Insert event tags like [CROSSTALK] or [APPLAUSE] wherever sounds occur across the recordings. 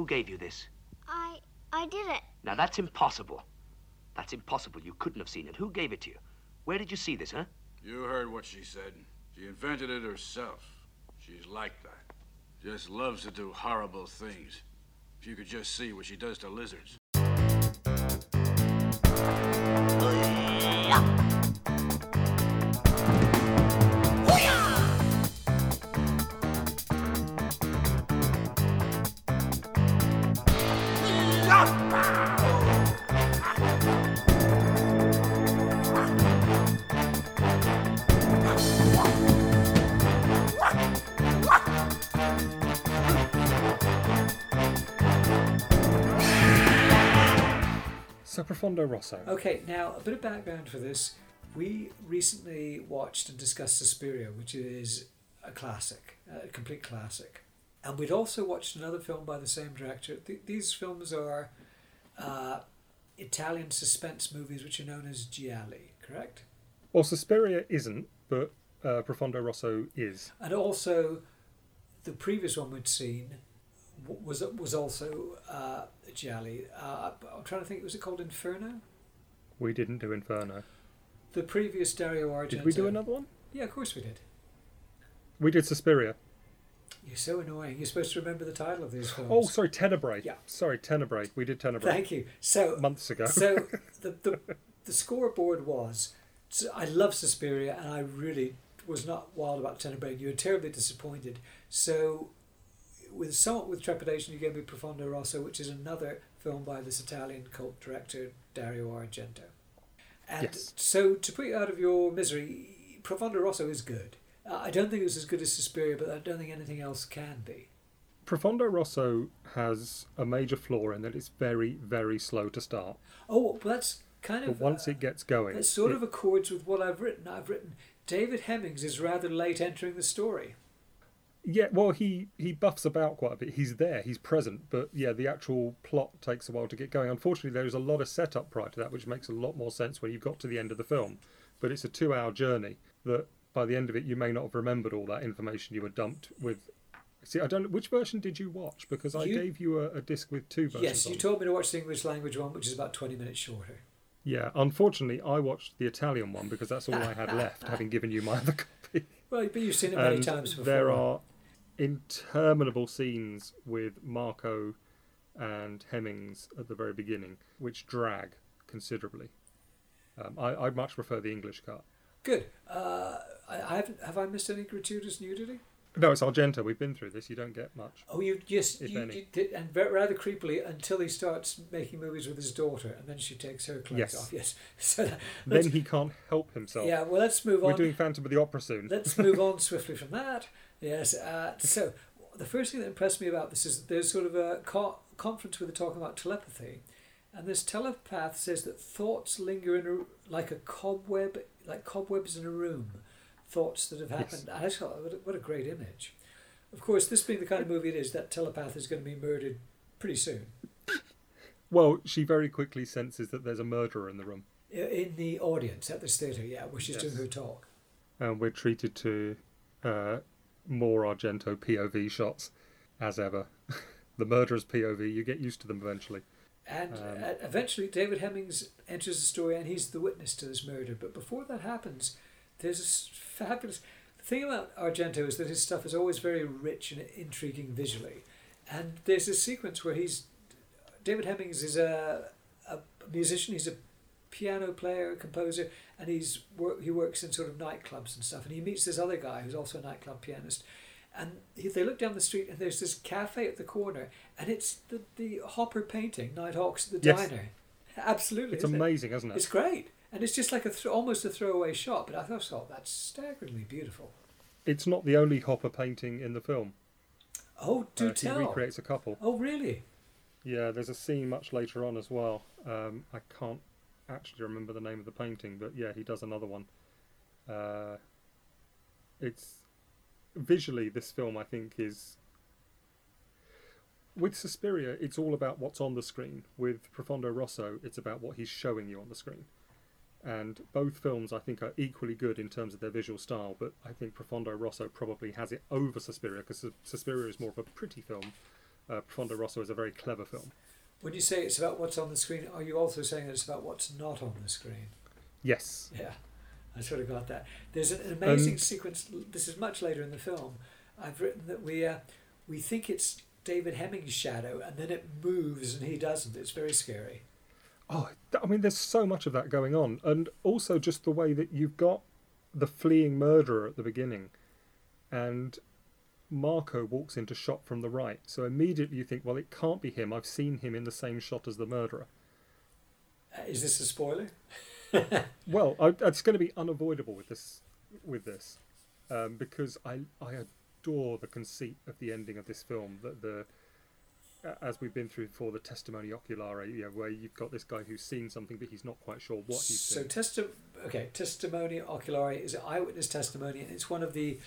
Who gave you this? I I did it. Now that's impossible. That's impossible. You couldn't have seen it. Who gave it to you? Where did you see this, huh? You heard what she said. She invented it herself. She's like that. Just loves to do horrible things. If you could just see what she does to lizards. Profondo Rosso. Okay, now a bit of background for this. We recently watched and discussed Suspiria, which is a classic, a complete classic. And we'd also watched another film by the same director. Th- these films are uh, Italian suspense movies, which are known as gialli, correct? Well, Suspiria isn't, but uh, Profondo Rosso is. And also, the previous one we'd seen was was also uh, gialli. Uh, I'm trying to think. Was it called Inferno? We didn't do Inferno. The previous Dario Argento. Did we do another one? Yeah, of course we did. We did Suspiria. You're so annoying. You're supposed to remember the title of these films. Oh, sorry, Tenebrae. Yeah. Sorry, Tenebrae. We did Tenebrae. Thank you. So Months ago. so [LAUGHS] the, the the scoreboard was. I love Suspiria, and I really was not wild about Tenebrae. You were terribly disappointed. So, with somewhat with trepidation, you gave me Profondo Rosso, which is another film by this Italian cult director Dario Argento. And Yes. so, to put you out of your misery, Profondo Rosso is good. I don't think it was as good as Suspiria, but I don't think anything else can be. Profondo Rosso has a major flaw in that it's very, very slow to start. Oh, well, that's kind But of once uh, it gets going, It sort it- of accords with what I've written. I've written David Hemmings is rather late entering the story. Yeah, well, he he buffs about quite a bit. He's there, he's present, but yeah, the actual plot takes a while to get going. Unfortunately, there is a lot of setup prior to that, which makes a lot more sense when you've got to the end of the film. But it's a two-hour journey that by the end of it, you may not have remembered all that information you were dumped with. See, I don't. know Which version did you watch? Because I You- gave you a, a disc with two versions. Yes, you told me to watch the English language one, which is about 20 minutes shorter. Yeah, unfortunately, I watched the Italian one because that's all I had left, [LAUGHS] having given you my other copy. Well, but you've seen it many And times before. There are interminable scenes with Marco and Hemmings at the very beginning, which drag considerably. Um, I, I much prefer the English cut. Good. Uh, I, have I missed any gratuitous nudity? No, it's Argento. We've been through this. You don't get much. Oh, you yes, If you, any. you did, and rather creepily until he starts making movies with his daughter, and then she takes her clothes Yes. off. Yes. [LAUGHS] So Then he can't help himself. yeah. Well, let's move on. We're doing Phantom of the Opera soon. Let's move on [LAUGHS] swiftly from that. Yes. Uh, so, the first thing that impressed me about this is there's sort of a co- conference where they're talking about telepathy, and this telepath says that thoughts linger in a, like a cobweb, like cobwebs in a room, thoughts that have Yes. happened. I just thought, what a, what a great image. Of course, this being the kind of movie it is, that telepath is going to be murdered pretty soon Well, she very quickly senses that there's a murderer in the room, in the audience at this theatre. Yeah, where she's doing her talk. and we're treated to uh, more Argento POV shots, as ever. [LAUGHS] the murderer's POV. You get used to them eventually. And Um, uh, eventually, David Hemmings enters the story, and he's the witness to this murder. But before that happens, there's this fabulous. The thing about Argento is that his stuff is always very rich and intriguing visually. And there's a sequence where he's. David Hemmings is a, a musician, he's a piano player, composer, and he's work, he works in sort of nightclubs and stuff. And he meets this other guy who's also a nightclub pianist. And he, they look down the street, and there's this cafe at the corner, and it's the, the Hopper painting, Nighthawks at the Yes. Diner. Absolutely. It's isn't amazing, isn't it? It's great. And it's just like a th- almost a throwaway shot, but I thought, oh, that's staggeringly beautiful. It's not the only Hopper painting in the film. Oh, do Uh, he recreates a couple. Oh, really? Yeah, there's a scene much later on as well. Um, I can't actually remember the name of the painting, but yeah, he does another one. Uh, it's visually this film I think is with Suspiria. It's all about what's on the screen. With Profondo Rosso, it's about what he's showing you on the screen. And both films I think are equally good in terms of their visual style, but I think Profondo Rosso probably has it over Suspiria because Suspiria is more of a pretty film uh, Profondo Rosso is a very clever film. When you say it's about what's on the screen, are you also saying that it's about what's not on the screen? Yes. Yeah, I sort of got that. There's an amazing Um, sequence. This is much later in the film. I've written that we uh, we think it's David Hemming's shadow, and then it moves, and he doesn't. It's very scary. Oh, I mean, there's so much of that going on, and also just the way that you've got the fleeing murderer at the beginning, and Marco walks into shot from the right. So immediately you think, well, it can't be him. I've seen him in the same shot as the murderer. Uh, is this a spoiler? [LAUGHS] Well, I, it's going to be unavoidable with this, with this, um, because I I adore the conceit of the ending of this film. That the a- as we've been through before, the testimony oculare, know, where you've got this guy who's seen something but he's not quite sure what he's seen. so seen. testi- okay, testimony oculare is eyewitness testimony, and it's one of the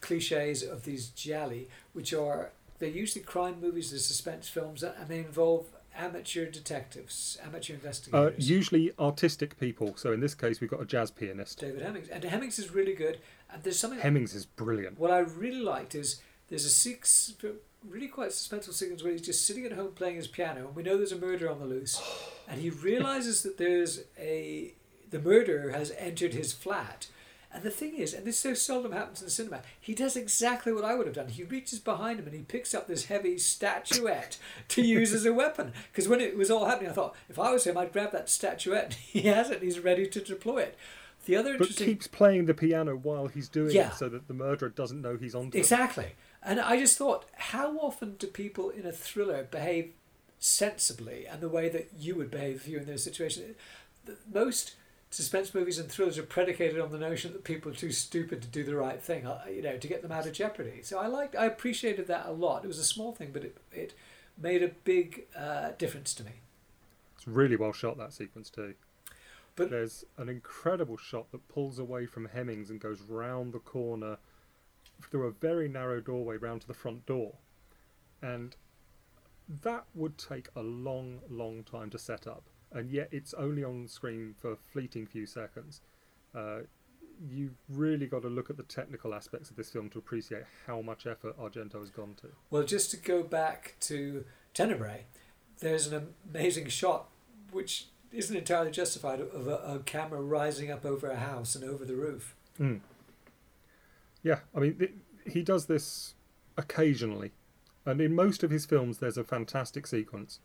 cliches of these gialli, which are they're usually crime movies, they're suspense films, and they involve amateur detectives, amateur Uh, investigators. usually artistic people. So in this case, we've got a jazz pianist. David Hemmings, and Hemmings is really good. And there's something. Hemmings is brilliant. What I really liked is there's a six really quite suspenseful sequence where he's just sitting at home playing his piano, and we know there's a murder on the loose, [SIGHS] and he realizes that there's a the murderer has entered his flat. And the thing is, and this so seldom happens in the cinema, he does exactly what I would have done. He reaches behind him and he picks up this heavy statuette to use as a weapon. Because when it was all happening, I thought, if I was him, I'd grab that statuette. [LAUGHS] He has it he's ready to deploy it. The other But interesting keeps playing the piano while he's doing Yeah. it so that the murderer doesn't know he's on to it. And I just thought, how often do people in a thriller behave sensibly and the way that you would behave if you were in their situation? The- Most suspense movies and thrillers are predicated on the notion that people are too stupid to do the right thing, uh, you know, to get them out of jeopardy. So I liked, I appreciated that a lot. It was a small thing, but it, it made a big uh, difference to me. It's really well shot, that sequence too. But- There's an incredible shot that pulls away from Hemmings and goes round the corner through a very narrow doorway round to the front door. And that would take a long, long time to set up. And yet it's only on screen for a fleeting few seconds. Uh, you've really got to look at the technical aspects of this film to appreciate how much effort Argento has gone to. Well, just to go back to Tenebrae, there's an amazing shot which isn't entirely justified of a, a camera rising up over a house and over the roof. Mm. Yeah, I mean, he does this occasionally, and in most of his films, there's a fantastic sequence.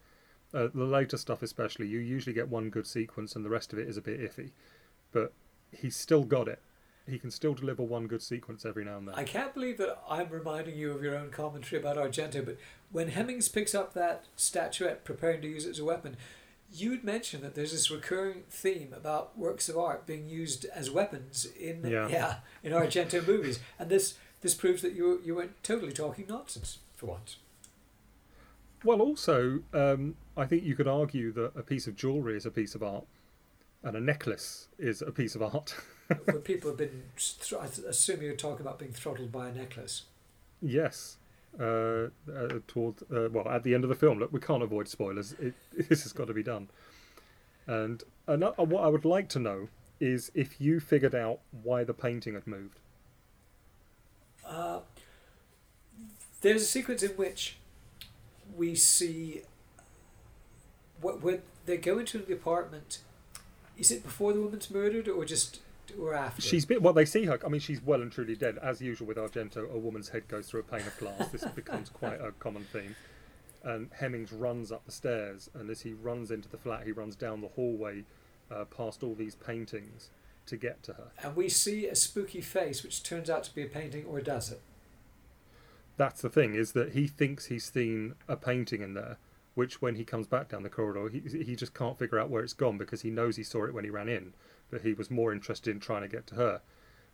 Uh, the later stuff, especially, you usually get one good sequence, and the rest of it is a bit iffy. But he's still got it. He can still deliver one good sequence every now and then. I can't believe that I'm reminding you of your own commentary about Argento, but when Hemmings picks up that statuette preparing to use it as a weapon, you'd mentioned that there's this recurring theme about works of art being used as weapons in [LAUGHS] Yeah. in Argento movies, and this this proves that you you weren't totally talking nonsense for once. Well, also, um, I think you could argue that a piece of jewellery is a piece of art, and a necklace is a piece of art. Where [LAUGHS] people have been, I assume you're talking about being throttled by a necklace. Yes. Uh, uh, toward uh, well, at the end of the film, look, we can't avoid spoilers. It, [LAUGHS] this has got to be done. And another, what I would like to know is if you figured out why the painting had moved. Uh, there's a sequence in which we see what when they go into the apartment. Is it before the woman's murdered or just or after? She's been well. They see her. I mean, she's well and truly dead, as usual with Argento. A woman's head goes through a pane of glass. This [LAUGHS] becomes quite a common theme. And Hemmings runs up the stairs, and as he runs into the flat, he runs down the hallway, uh, past all these paintings, to get to her. and we see a spooky face, which turns out to be a painting, or does it? That's the thing is that he thinks he's seen a painting in there, which when he comes back down the corridor, he he just can't figure out where it's gone because he knows he saw it when he ran in, but he was more interested in trying to get to her.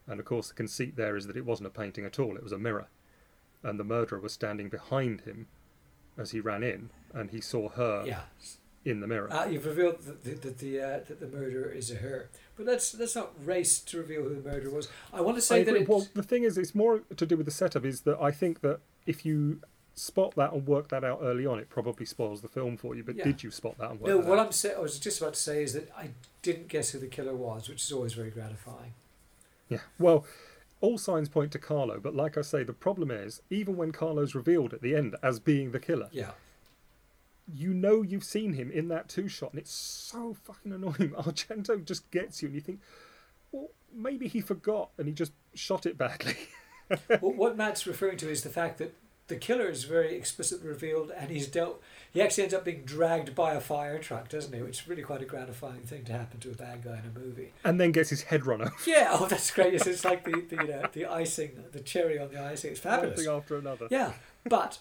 And of course, the conceit there is that it wasn't a painting at all; it was a mirror, and the murderer was standing behind him as he ran in, and he saw her Yeah. in the mirror. Uh, you've revealed that the, that the uh, that the murderer is a her, but let's let's not race to reveal who the murderer was. I want to I say that agree. it, well, the thing is, it's more to do with the setup. Is that I think that if you spot that and work that out early on, it probably spoils the film for you. But Yeah. did you spot that and work no. What out? I'm say, I was just about to say is that I didn't guess who the killer was, which is always very gratifying. Yeah. Well, all signs point to Carlo, but like I say, the problem is even when Carlo's revealed at the end as being the killer, Yeah. you know you've seen him in that two shot, and it's so fucking annoying. [LAUGHS] Argento just gets you, and you think, well, maybe he forgot and he just shot it badly. [LAUGHS] what, what Matt's referring to is the fact that the killer is very explicitly revealed, and he's dealt. He actually ends up being dragged by a fire truck, doesn't he? Which is really quite a gratifying thing to happen to a bad guy in a movie. and then gets his head run off. Yeah, oh, that's great. It's, it's like the, the you know the icing, the cherry on the icing. It's One fabulous. thing after another. Yeah, but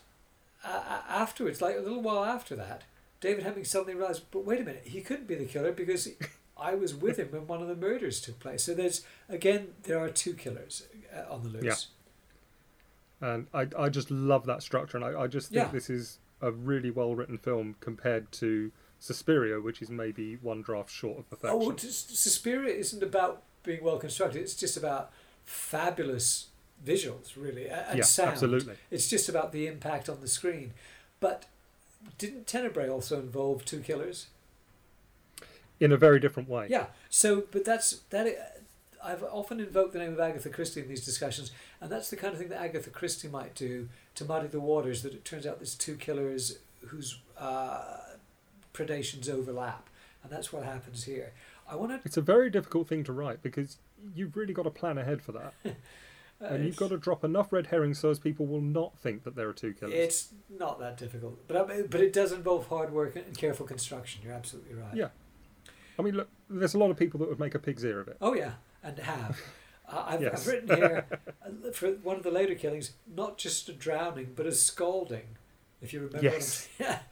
uh, afterwards, like a little while after that, David Hemming suddenly realised, but wait a minute, he couldn't be the killer because [LAUGHS] I was with him when one of the murders took place. So there's again, there are two killers uh, on the loose. And I, I just love that structure, and I, I just think Yeah. this is a really well written film compared to Suspiria, which is maybe one draft short of perfection. Oh, Suspiria isn't about being well constructed. It's just about fabulous visuals, really, and yeah, sound. absolutely. It's just about the impact on the screen. But didn't Tenebrae also involve two killers? In a very different way. Yeah. So, but that's that. I've often invoked the name of Agatha Christie in these discussions, and that's the kind of thing that Agatha Christie might do to muddy the waters. That it turns out there's two killers whose uh, predations overlap, and that's what happens here. I want to. It's a very difficult thing to write because you've really got to plan ahead for that. Uh, [LAUGHS] and you've got to drop enough red herrings so as people will not think that there are two killers. It's not that difficult, but I mean, but it does involve hard work and careful construction. You're absolutely right. Yeah. I mean, look, there's a lot of people that would make a pig's ear of it. Oh yeah, and have. Uh, I've, Yes. I've written here [LAUGHS] uh, for one of the later killings, not just a drowning, but a scalding. If you remember. Yes. What I'm, yeah. [LAUGHS]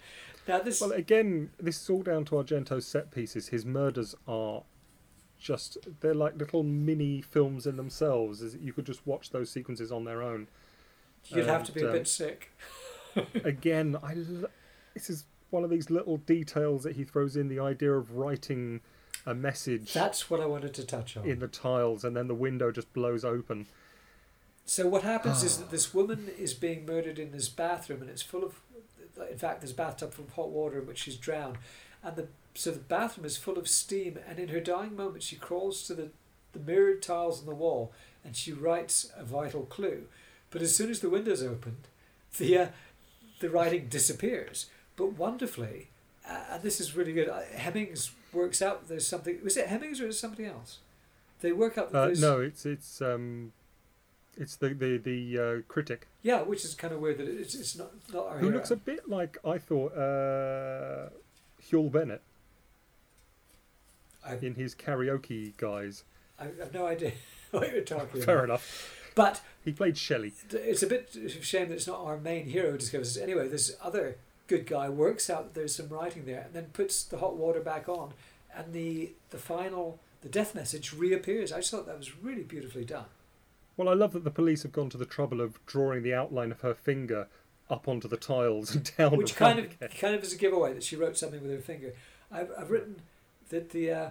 Now this. Well, again, this is all down to Argento's set pieces. His murders are just, they're like little mini films in themselves. Is- You could just watch those sequences on their own. you'd have to be a um, bit sick. [LAUGHS] Again, I lo- this is one of these little details that he throws in the idea of writing a message That's what I wanted to touch on. in the tiles and then the window just blows open. So what happens is that [SIGHS] this woman is being murdered in this bathroom, and it's full of, in fact, there's a bathtub full of hot water in which she's drowned, and the so the bathroom is full of steam. And in her dying moment, she crawls to the the mirrored tiles on the wall, and she writes a vital clue. But as soon as the window's opened, [LAUGHS] the uh, the writing disappears. But wonderfully, uh, and this is really good. Uh, Hemmings works out that there's something. Was it Hemmings or is it somebody else? They work out that Uh, there's no, it's it's um, it's the the the uh, critic Yeah, which is kind of weird that it's, it's not not our who hero. looks a bit like I thought uh, Hywel Bennett I, in his karaoke guys. I have no idea [LAUGHS] what you're talking Fair about. enough. But He played Shelley. it's a bit of a shame that it's not our main hero who discovers this. Anyway, this other good guy works out that there's some writing there and then puts the hot water back on, and the the final the death message reappears. I just thought that was really beautifully done. Well, I love that the police have gone to the trouble of drawing the outline of her finger up onto the tiles and [LAUGHS] down. which kind of again. kind of is a giveaway that she wrote something with her finger. I've, I've written that the uh,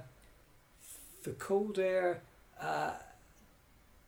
the cold air uh,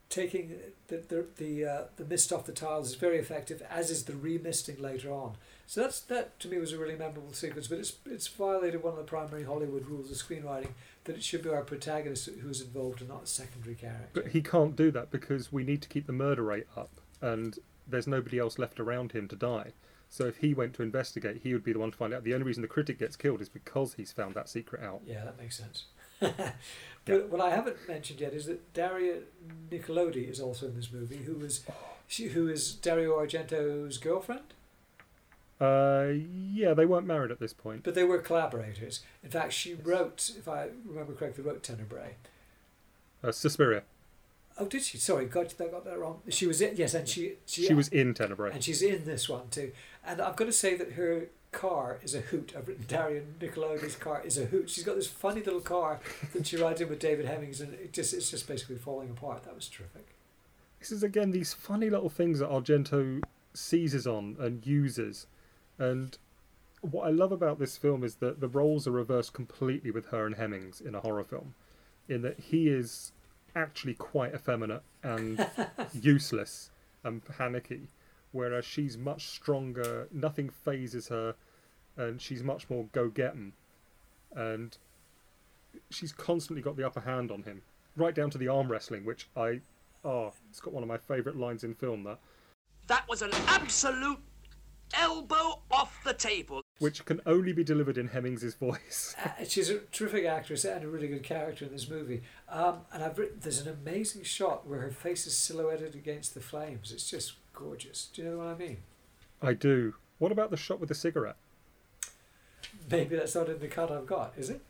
taking the the the, uh, the mist off the tiles is very effective, as is the remisting later on. So that's that to me was a really memorable sequence, but it's it's violated one of the primary Hollywood rules of screenwriting that it should be our protagonist who's involved and not a secondary character. But he can't do that because we need to keep the murder rate up, and there's nobody else left around him to die. So if he went to investigate, he would be the one to find out. The only reason the critic gets killed is because he's found that secret out. Yeah, that makes sense. [LAUGHS] but what I haven't mentioned yet is that Daria Nicolodi is also in this movie, who was she, who is Dario Argento's girlfriend, Uh, yeah, they weren't married at this point. but they were collaborators. In fact, she wrote, if I remember correctly, wrote Tenebrae. Uh, Suspiria. Oh, did she? Sorry, got I got that wrong. She was in. Yes, and she she, She was in Tenebrae. and she's in this one too. And I've got to say that her car is a hoot. I've written Daria Nicolodi's car is a hoot. She's got this funny little car that she rides in with David Hemmings, and it just it's just basically falling apart. That was terrific. This is again these funny little things that Argento seizes on and uses. And what I love about this film is that the roles are reversed completely with her and Hemmings in a horror film, in that he is actually quite effeminate and [LAUGHS] useless and panicky, whereas she's much stronger. Nothing phases her, and she's much more go get 'em. And she's constantly got the upper hand on him, right down to the arm wrestling, which I oh, it's got one of my favourite lines in film. That That was an absolute elbow off the table. Which can only be delivered in Hemmings's voice. [LAUGHS] Uh, she's a terrific actress and a really good character in this movie. Um, and I've written there's an amazing shot where her face is silhouetted against the flames. It's just gorgeous. Do you know what I mean? I do. What about the shot with the cigarette? Maybe that's not in the cut I've got, is it?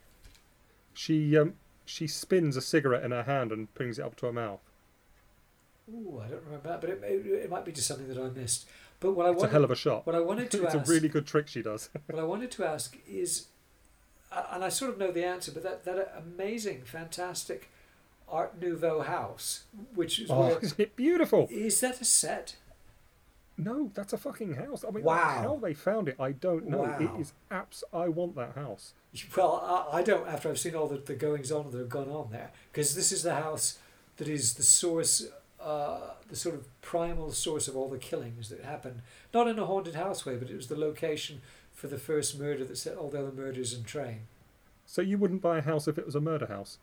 She um she spins a cigarette in her hand and brings it up to her mouth. Ooh, I don't remember that, but it, it, it might be just something that I missed. But what I It's a hell of a shot. what I wanted to [LAUGHS] it's ask, a really good trick she does. [LAUGHS] what I wanted to ask is, and I sort of know the answer, but that that amazing, fantastic Art Nouveau house, which is oh, [LAUGHS] isn't it beautiful? is that a set? No, that's a fucking house. I mean, Wow. how they found it, I don't know. Wow. It is abs. I want that house. Well, I, I don't. After I've seen all the, the goings on that have gone on there, because this is the house that is the source, uh, the sort of primal source of all the killings that happened. Not in a haunted house way, but it was the location for the first murder that set all the other murders in train. So you wouldn't buy a house if it was a murder house?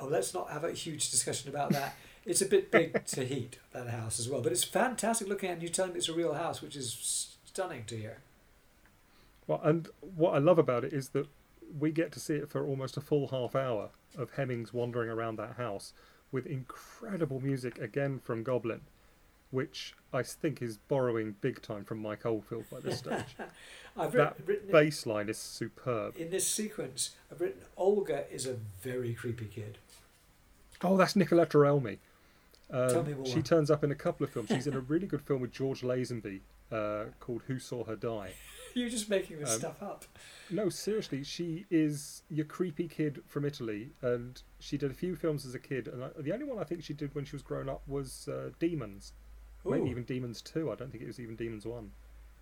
Oh, let's not have a huge discussion about that. [LAUGHS] It's a bit big [LAUGHS] to heat that house as well, but it's fantastic looking at. And you telling me it's a real house, which is stunning to hear. Well, and what I love about it is that we get to see it for almost a full half hour of Hemmings wandering around that house with incredible music again from Goblin, which I think is borrowing big time from Mike Oldfield by this stage. [LAUGHS] I've that written, bass line is superb. in this sequence. I've written Olga is a very creepy kid. Oh, that's Nicoletta Elmi. Um, Tell me more. She turns up in a couple of films. She's in a really good film with George Lazenby uh, called Who Saw Her Die. [LAUGHS] You're just making this Um, stuff up. No, seriously, she is your creepy kid from Italy, and she did a few films as a kid. And I, the only one I think she did when she was growing up was uh, Demons, maybe even Demons Two. I don't think it was even Demons One.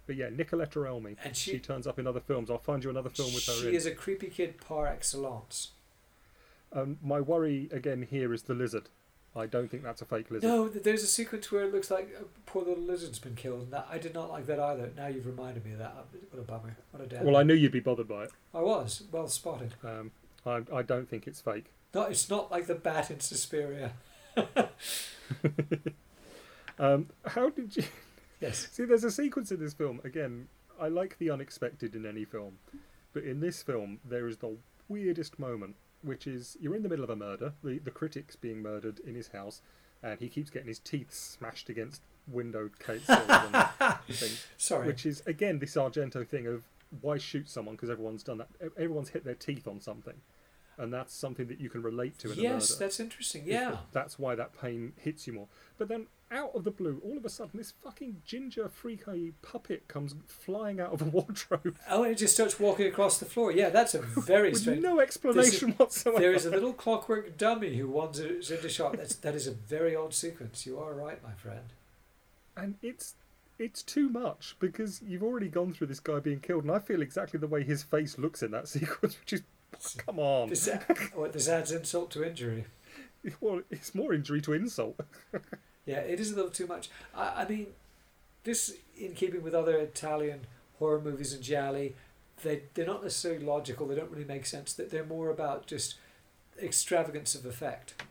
But yeah, Nicoletta Elmi. And she, she- turns up in other films. I'll find you another film with her She in. is a creepy kid par excellence. Um, my worry again here is the lizard. I don't think that's a fake lizard. No, there's a sequence where it looks like a poor little lizard's been killed, and that, I did not like that either. Now you've reminded me of that. What a bummer. What a damn. Well, I knew you'd be bothered by it. I was well spotted. Um, I, I don't think it's fake. No, it's not like the bat in Suspiria. [LAUGHS] Um, how did you [LAUGHS] Yes. see? There's a sequence in this film. Again, I like the unexpected in any film, but in this film there is the weirdest moment, which is you're in the middle of a murder. The the critic's being murdered in his house, and he keeps getting his teeth smashed against window case sills and things. [LAUGHS] Sorry. Which is again this Argento thing of why shoot someone because everyone's done that. Everyone's hit their teeth on something, and that's something that you can relate to in yes, that's interesting. Yeah. that That's why that pain hits you more. But then, out of the blue, all of a sudden, this fucking ginger freaky puppet comes flying out of a [LAUGHS] wardrobe Oh, and it just starts walking across the floor. Yeah, that's a [LAUGHS] very with strange. no explanation whatsoever. There is a little clockwork dummy who wanders into shot. That's that is a very odd sequence. You are right, my friend. and it's it's too much because you've already gone through this guy being killed, and I feel exactly the way his face looks in that [LAUGHS] sequence, which is [LAUGHS] come on. This, uh, what, this adds insult to injury. [LAUGHS] Well, it's more injury to insult. [LAUGHS] Yeah, it is a little too much. I, I mean, this in keeping with other Italian horror movies and gialli, they they're not necessarily logical. They don't really make sense. That they're more about just extravagance of effect.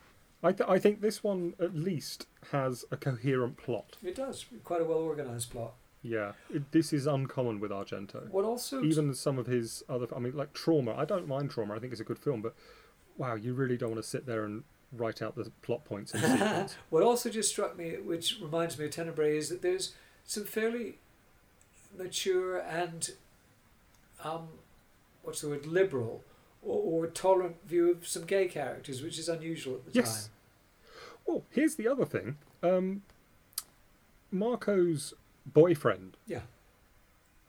I, th- I think this one at least has a coherent plot. It does quite a well organized plot. Yeah, it, this is uncommon with Argento. What also even some of his other i mean like trauma i don't mind trauma i think it's a good film but wow you really don't want to sit there and write out the plot points in the [LAUGHS] What also just struck me, which reminds me of Tenebrae, is that there's some fairly mature and, um, what's the word, liberal or, or tolerant view of some gay characters, which is unusual at the yes. well here's the other thing um, marco's boyfriend Yeah.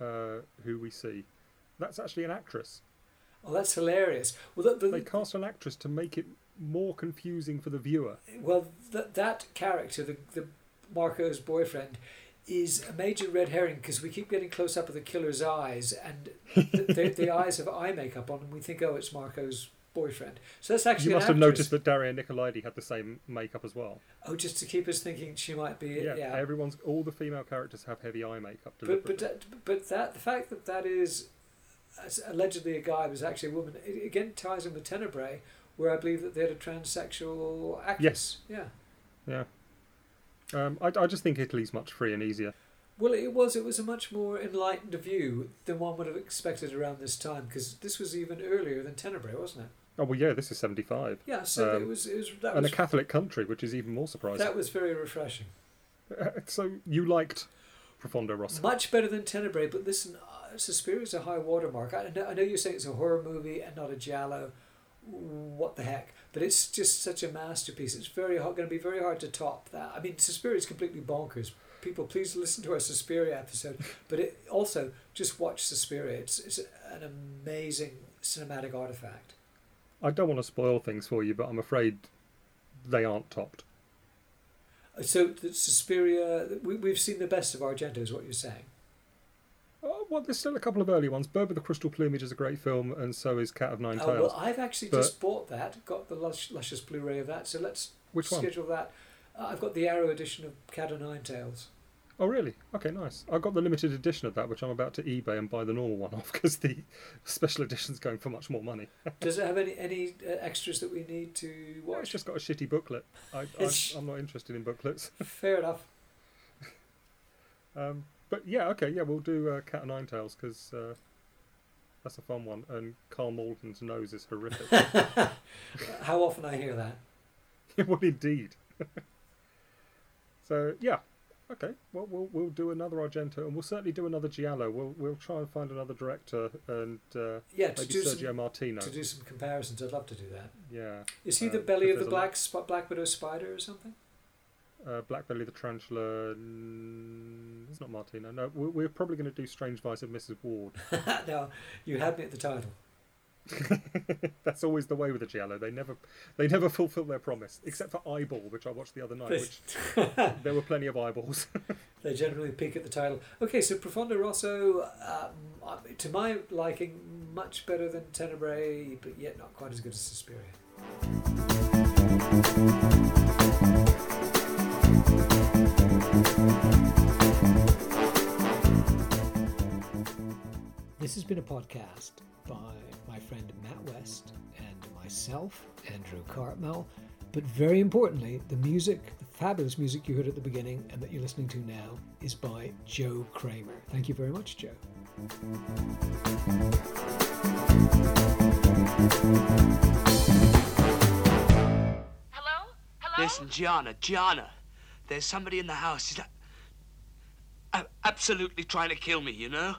uh, who we see that's actually an actress. Oh, that's hilarious. Well, the, they cast an actress to make it more confusing for the viewer well that that character, the, the Marco's boyfriend, is a major red herring because we keep getting close up of the killer's eyes, and the, the, the [LAUGHS] eyes have eye makeup on, and we think, oh, it's Marco's boyfriend. So that's actually you must have noticed that daria nicolodi had the same makeup as well Oh, just to keep us thinking she might be. yeah, Yeah. everyone's all the female characters have heavy eye makeup but but that, but that the fact that that is allegedly a guy was actually a woman it again ties in with Tenebrae, where I believe that they had a transsexual actress. Yes. Yeah. Yeah. Um, I, I just think Italy's much free and easier. Well, it was. It was a much more enlightened view than one would have expected around this time, because this was even earlier than Tenebrae, wasn't it? Oh well, yeah, this is seventy-five, Yeah. So Um, it was. It was. That and was. a Catholic country, which is even more surprising. That was very refreshing. so you liked Profondo Rosso? Much better than Tenebrae, but listen, uh, Suspiria is a high watermark. I know, I know you're saying it's a horror movie and not a giallo. What the heck? But it's just such a masterpiece. It's very hard, going to be very hard to top that. I mean, Suspiria is completely bonkers. People, please listen to our Suspiria episode. But it also just watch Suspiria. It's it's an amazing cinematic artifact. I don't want to spoil things for you, but I'm afraid they aren't topped. So the Suspiria, we, we've seen the best of Argento, is what you're saying. Oh, well, there's still a couple of early ones. Bird with the Crystal Plumage is a great film, and so is Cat of Nine Tails. well, I've actually But- just bought that, got the lush, luscious Blu-ray of that. So let's Which one? schedule that. Uh, I've got the Arrow edition of Cat of Nine Tails. Oh, really? Okay, nice. I got the limited edition of that, which I'm about to eBay and buy the normal one [LAUGHS] off because the special edition's going for much more money. [LAUGHS] Does it have any any uh, extras that we need to Well, it's just got a shitty booklet. I, [LAUGHS] I, I'm not interested in booklets. Fair enough. Um, but yeah, okay, yeah, we'll do uh, Cat of Nine Tails because uh, that's a fun one. And Karl Malden's nose is horrific. How often I hear that? well, indeed. so yeah, okay. Well, we'll we'll do another Argento, and we'll certainly do another Giallo. We'll we'll try and find another director, and uh, Yeah, maybe Sergio some Martino. to do some comparisons. I'd love to do that. Yeah, Is he Uh, the belly of the there's a lot- black sp- black widow spider or something? uh, Black Belly the Tarantula. mm, It's not Martino. No, we're, we're probably going to do Strange Vice of Mrs. Wardh. [LAUGHS] no, you had me at the title. [LAUGHS] That's always the way with the Giallo. They never they never fulfil their promise, except for Eyeball, which I watched the other night. Which there were plenty of eyeballs. [LAUGHS] They generally peak at the title. Okay, so Profondo Rosso, um, to my liking, much better than Tenebrae, but yet not quite as good as Suspiria. This has been a podcast by friend Matt West and myself, Andrew Cartmel. But very importantly, the music, the fabulous music you heard at the beginning and that you're listening to now, is by Joe Kramer. Thank you very much, Joe. Hello? Hello? Listen, Gianna, Gianna, there's somebody in the house. He's a- a- absolutely trying to kill me, you know?